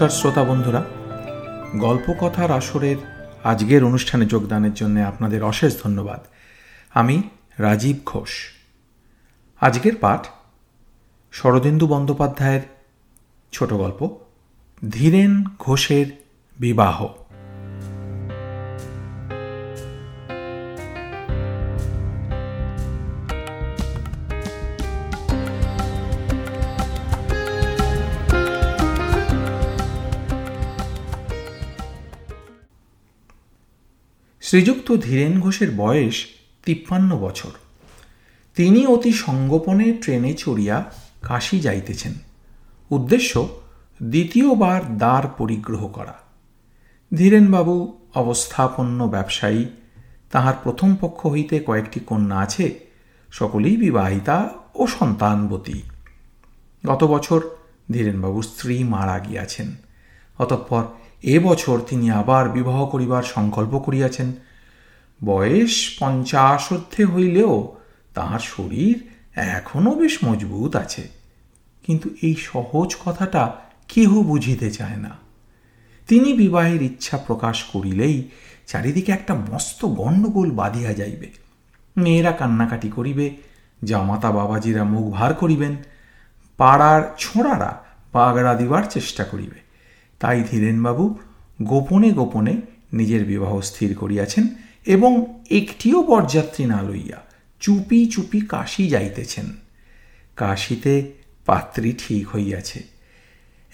নমস্কার শ্রোতা বন্ধুরা। গল্পকথার আসরের আজকের অনুষ্ঠানে যোগদানের জন্য আপনাদের অশেষ ধন্যবাদ। আমি রাজীব ঘোষ। আজকের পাঠ শরদেন্দু বন্দ্যোপাধ্যায়ের ছোট গল্প, ধীরেন ঘোষের বিবাহ। শ্রীযুক্ত ধীরেন ঘোষের বয়স তিপ্পান্ন বছর। তিনি অতি সঙ্গোপনে ট্রেনে চড়িয়া কাশি যাইতেছেন। উদ্দেশ্য, দ্বিতীয়বার দ্বার পরিগ্রহ করা। ধীরেনবাবু অবস্থাপন্ন ব্যবসায়ী, তাহার প্রথম পক্ষ হইতে কয়েকটি কন্যা আছে, সকলেই বিবাহিতা ও সন্তানবতী। গত বছর ধীরেনবাবুর স্ত্রী মারা গিয়াছেন। অতঃপর এ বছর তিনি আবার বিবাহ করিবার সংকল্প করিয়াছেন। বয়স পঞ্চাশোর্ধে হইলেও তাহার শরীর এখনও বেশ মজবুত আছে। কিন্তু এই সহজ কথাটা কেহ বুঝিতে চায় না। তিনি বিবাহের ইচ্ছা প্রকাশ করিলেই চারিদিকে একটা মস্ত গণ্ডগোল বাঁধিয়া যাইবে। মেয়েরা কান্নাকাটি করিবে, জামাতা বাবাজিরা মুখ ভার করিবেন, পাড়ার ছোঁড়ারা পাগড়া দিবার চেষ্টা করিবে। তাই ধীরেনবাবু গোপনে গোপনে নিজের বিবাহ স্থির করিয়াছেন এবং একটিও বরযাত্রী না লইয়া চুপি চুপি কাশি যাইতেছেন। কাশিতে পাত্রী ঠিক হইয়াছে।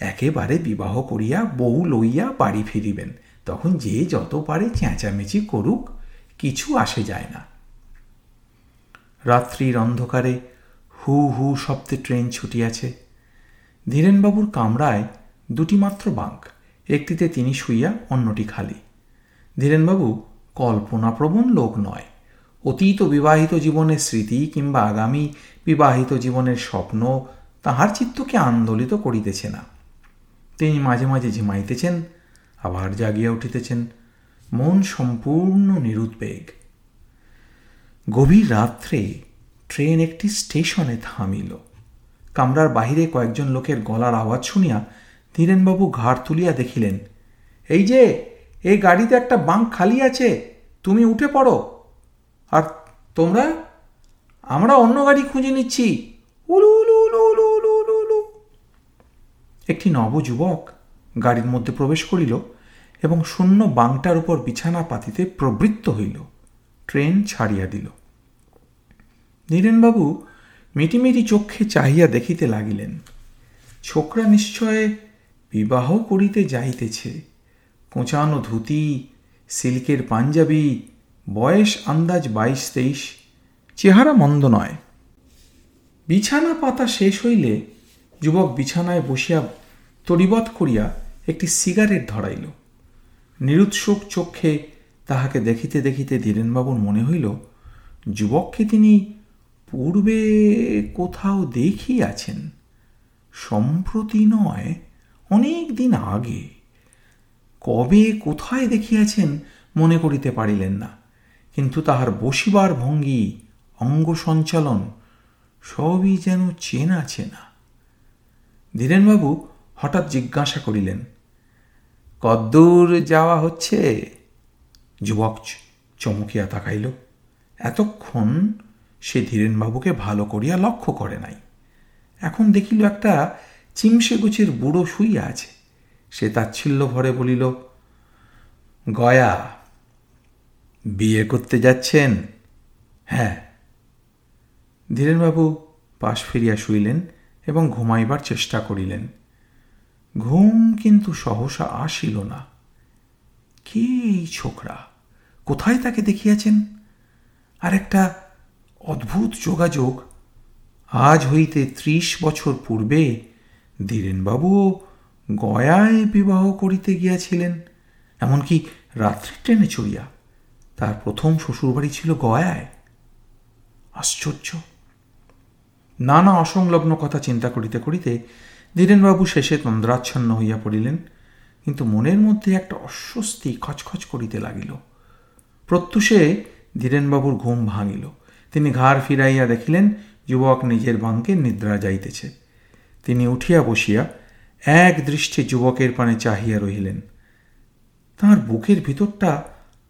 একেবারে বিবাহ করিয়া বউ লইয়া বাড়ি ফিরিবেন, তখন যে যত পারে চেঁচামেচি করুক, কিছু আসে যায় না। রাত্রির অন্ধকারে হু হু শব্দে ট্রেন ছুটিয়াছে। ধীরেনবাবুর কামরায় দুটি মাত্র বাঙ্ক একটিতে তিনি শুইয়া অন্যটি খালি। ধীরেনবাবু কল্পনাপ্রবণ লোক নয়। অতীত বিবাহিত জীবনের স্মৃতি কিংবা আগামী বিবাহিত জীবনের স্বপ্ন তাহার চিত্তকে আন্দোলিত করিতেছে না। তিনি মাঝে মাঝে ঝিমাইতেছেন, আবার জাগিয়া উঠিতেছেন। মন সম্পূর্ণ নিরুদ্বেগ। গভীর রাত্রে ট্রেন একটি স্টেশনে থামিল। কামরার বাহিরে কয়েকজন লোকের গলার আওয়াজ শুনিয়া ধীরেনবাবু ঘাড় তুলিয়া দেখিলেন, এই যে এই গাড়িতে একটা বাঙ্ক খালি আছে, তুমি উঠে পড়ো। আর তোমরা? আমরা অন্য গাড়ি খুঁজে নিচ্ছি। একটি নবযুবক গাড়ির মধ্যে প্রবেশ করিল এবং শূন্য বাংটার উপর বিছানা পাতিতে প্রবৃত্ত হইল, ট্রেন ছাড়িয়া দিল। নীরেনবাবু মিটিমিটি চক্ষে চাহিয়া দেখিতে লাগিলেন, ছোকরা নিশ্চয় বিবাহ করিতে যাইতেছে। কোঁচানো ধুতি, সিল্কের পাঞ্জাবি, বয়স আন্দাজ বাইশ তেইশ, চেহারা মন্দ নয়। বিছানা পাতা শেষ হইলে যুবক বিছানায় বসিয়া তরিবৎ করিয়া একটি সিগারেট ধরাইল। নিরুৎসুক চক্ষে তাহাকে দেখিতে দেখিতে ধীরেনবাবুর মনে হইল, যুবককে তিনি পূর্বে কোথাও দেখিয়াছেন। সম্প্রতি নয় অনেক দিন আগে। কবে কোথায় দেখিয়াছেন মনে করিতে পারিলেন না। কিন্তু তাহার বসিবার ভঙ্গি, অঙ্গ সঞ্চালন সবই যেন চেনা চেনা। ধীরেনবাবু হঠাৎ জিজ্ঞাসা করিলেন, কদ্দূর যাওয়া হচ্ছে? যুবক চমকিয়া তাকাইল। এতক্ষণ সে ধীরেনবাবুকে ভালো করিয়া লক্ষ্য করে নাই। এখন দেখিল একটা চিমসে গুছের বুড়ো শুইয়া আছে। সে তাচ্ছিল্য ভরে বলিল, গয়া, বিয়ে করতে যাচ্ছেন? হ্যাঁ। ধীরেনবাবু পাশ ফিরিয়া শুইলেন এবং ঘুমাইবার চেষ্টা করিলেন। ঘুম কিন্তু সহসা আসিল না। কে এই ছোকরা, কোথায় তাকে দেখিয়াছেন? আর একটা অদ্ভুত যোগাযোগ। আজ হইতে ত্রিশ বছর পূর্বে ধীরেনবাবুও গয়ায় বিবাহ করিতে গিয়াছিলেন, এমনকি রাত্রি ট্রেনে চড়িয়া তার প্রথম শ্বশুরবাড়ি ছিল গয়ায়। আশ্চর্য। নানা অসংলগ্ন কথা চিন্তা করিতে করিতে ধীরেনবাবু শেষে তন্দ্রাচ্ছন্ন হইয়া পড়িলেন, কিন্তু মনের মধ্যে একটা অস্বস্তি খচখচ করিতে লাগিল। প্রত্যুষে ধীরেনবাবুর ঘুম ভাঙিল। তিনি ঘাড় ফিরাইয়া দেখিলেন, যুবক নিজের বাঙ্কে নিদ্রা যাইতেছে। তিনি উঠিয়া বসিয়া এক দৃষ্টি যুবকের পানে চাহিয়া রহিলেন। তাঁর বুকের ভিতরটা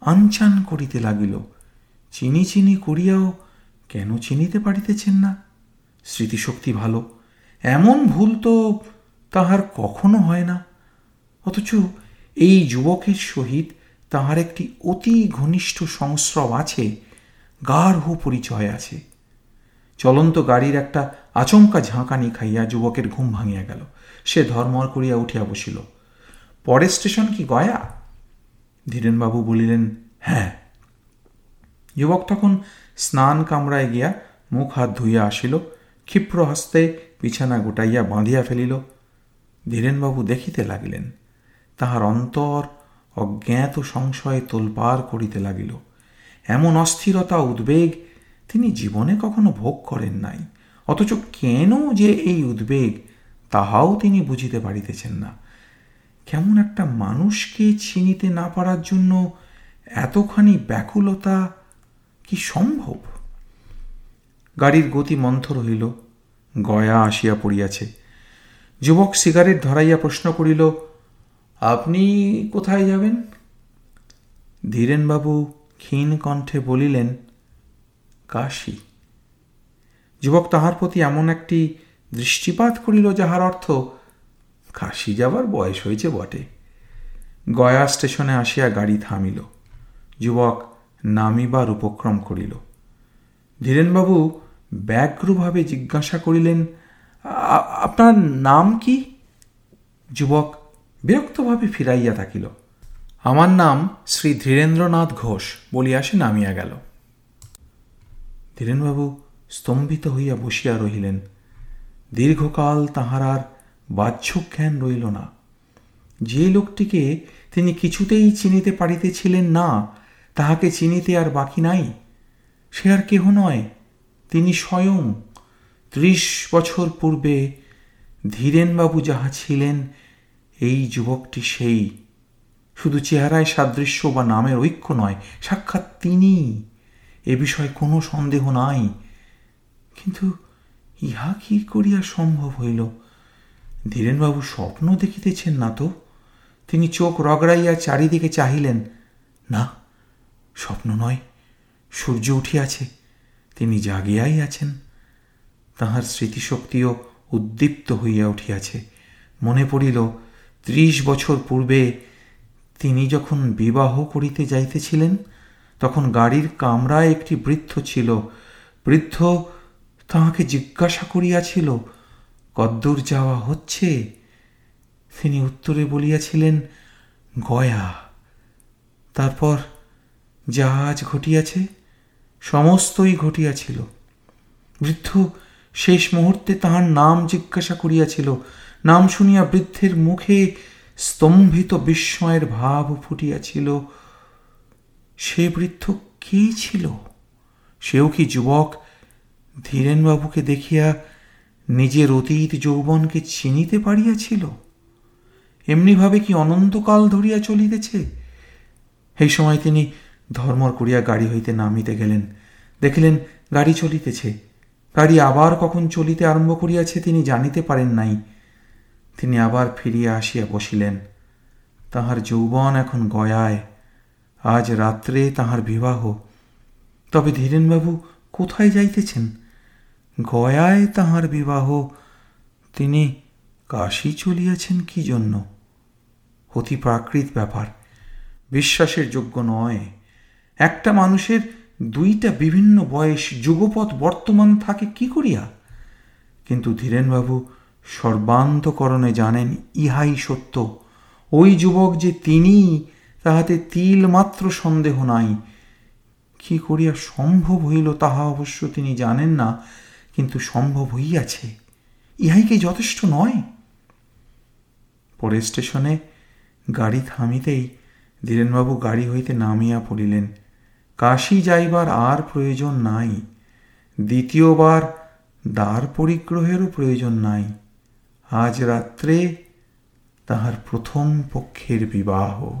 আনচান করিতে লাগিল। চিনি চিনি করিয়াও কেন চিনিতে পারিতেছেন না? স্মৃতিশক্তি ভালো। এমন ভুল তো তাহার কখনো হয় না। অথচ এই যুবকের সহিত তাহার একটি অতি ঘনিষ্ঠ সংস্রব আছে, গাঢ় পরিচয় আছে। চলন্ত গাড়ির একটা আচমকা ঝাঁকানি খাইয়া যুবকের ঘুম ভাঙিয়া গেল। সে ধর্মর করিয়া উঠিয়া বসিল। পরের স্টেশন কি গয়া? ধীরেনবাবু বলিলেন হ্যাঁ। যুবক তখন স্নান কামড়ায় গিয়া মুখ হাত ধুইয়া আসিল, ক্ষিপ্র হস্তে বিছানা গোটাইয়া বাঁধিয়া ফেলিল। ধীরেনবাবু দেখিতে লাগিলেন, তাহার অন্তর অজ্ঞাত সংশয়ে তোলপার করিতে লাগিল। এমন অস্থিরতা, উদ্বেগ তিনি জীবনে কখনো ভোগ করেন নাই। অথচ কেন যে এই উদ্বেগ, তাহাও তিনি বুঝিতে পারিতেছেন না। কেমন একটা মানুষকে চিনিতে না পারার জন্য এতখানি ব্যাকুলতা কি সম্ভব? গাড়ির গতি মন্থর হইল গয়া আসিয়া পড়িয়াছে। যুবক সিগারেট ধরাইয়া প্রশ্ন করিল, আপনি কোথায় যাবেন? ধীরেনবাবু ক্ষীণ কণ্ঠে বলিলেন কাশী। যুবক তাহার প্রতি এমন একটি দৃষ্টিপাত করিল যাহার অর্থ, কাশি যাবার বয়স হয়েছে বটে। গয়া স্টেশনে আসিয়া গাড়ি থামিল। যুবক নামিবার উপক্রম করিল। ধীরেনবাবু ব্যগ্রভাবে জিজ্ঞাসা করিলেন আপনার নাম কি? যুবক বিরক্তভাবে ফিরাইয়া থাকিল। আমার নাম শ্রী ধীরেন্দ্রনাথ ঘোষ বলিয়া সে নামিয়া গেল। ধীরেনবাবু স্তম্ভিত হইয়া বসিয়া রহিলেন। দীর্ঘকাল তাহার আর বাহ্য জ্ঞান রইল না। যে লোকটিকে তিনি কিছুতেই চিনিতে পারিতেছিলেন না, তাহাকে চিনিতে আর বাকি নাই। সে আর কেহ নয়, তিনি স্বয়ং। ত্রিশ বছর পূর্বে ধীরেনবাবু যাহা ছিলেন, এই যুবকটি সেই। শুধু চেহারায় সাদৃশ্য বা নামের ঐক্য নয়, সাক্ষাৎ তিনি এ বিষয়ে কোনো সন্দেহ নাই। কিন্তু ইহা কি করিয়া সম্ভব হইল? ধীরেনবাবু স্বপ্ন দেখিতেছেন না তো? তিনি চোখ রগড়াইয়া চারিদিকে চাহিলেন। না, স্বপ্ন নয়, সূর্য উঠিয়াছে, তিনি জাগিয়াই আছেন। তাহার স্মৃতিশক্তিও উদ্দীপ্ত হইয়া উঠিয়াছে। মনে পড়িল, ত্রিশ বছর পূর্বে তিনি যখন বিবাহ করিতে যাইতেছিলেন তখন গাড়ির কামরায় একটি বৃদ্ধ ছিল। বৃদ্ধ তাহাকে জিজ্ঞাসা করিয়াছিল, কদ্দূর যাওয়া হচ্ছে? তিনি উত্তরে বলিয়াছিলেন, গয়া। তারপর জাহাজ ঘটিয়াছে, সমস্তই ঘটিয়াছিল। বৃদ্ধ শেষ মুহূর্তে তাহার নাম জিজ্ঞাসা করিয়াছিল। নাম শুনিয়া বৃদ্ধের মুখে স্তম্ভিত বিস্ময়ের ভাব ফুটিয়াছিল। সে বৃদ্ধ কে ছিল? সেও কি যুবক? ধীরেনবাবুকে দেখিয়া নিজের অতীত যৌবনকে চিনিতে পারিয়াছিল? এমনিভাবে কি অনন্তকাল ধরিয়া চলিতেছে? এই সময় তিনি ধর্মর করিয়া গাড়ি হইতে নামিতে গেলেন। দেখিলেন গাড়ি চলিতেছে। গাড়ি আবার কখন চলিতে আরম্ভ করিয়াছে তিনি জানিতে পারেন নাই। তিনি আবার ফিরিয়া আসিয়া বসিলেন। তাহার যৌবন এখন গয়ায়। আজ রাত্রে তাহার বিবাহ। তবে ধীরেনবাবু কোথায় যাইতেছেন? গয়ায় তাহার বিবাহ। তিনি কাশি চলিয়াছেন কি জন্য? অতি প্রাকৃত ব্যাপার। বিশ্বাসের যোগ্য নয়। একটা মানুষের দুইটা বিভিন্ন বয়স যুগপথ বর্তমান থাকে কি করিয়া? কিন্তু ধীরেনবাবু সর্বান্তকরণে জানেন ইহাই সত্য। ওই যুবক যে তিনি তাহাতে তিল মাত্র সন্দেহ নাই। কি করিয়া সম্ভব হইল তাহা অবশ্য তিনি জানেন না, কিন্তু সম্ভব হইয়াছে। ইহাই কি যথেষ্ট নয়? পরে স্টেশনে গাড়ি থামিতেই ধীরেনবাবু গাড়ি হইতে নামিয়া পড়িলেন। কাশি যাইবার আর প্রয়োজন নাই। দ্বিতীয়বার দ্বার পরিগ্রহেরও প্রয়োজন নাই। আজ রাত্রে তাহার প্রথম পক্ষের বিবাহ।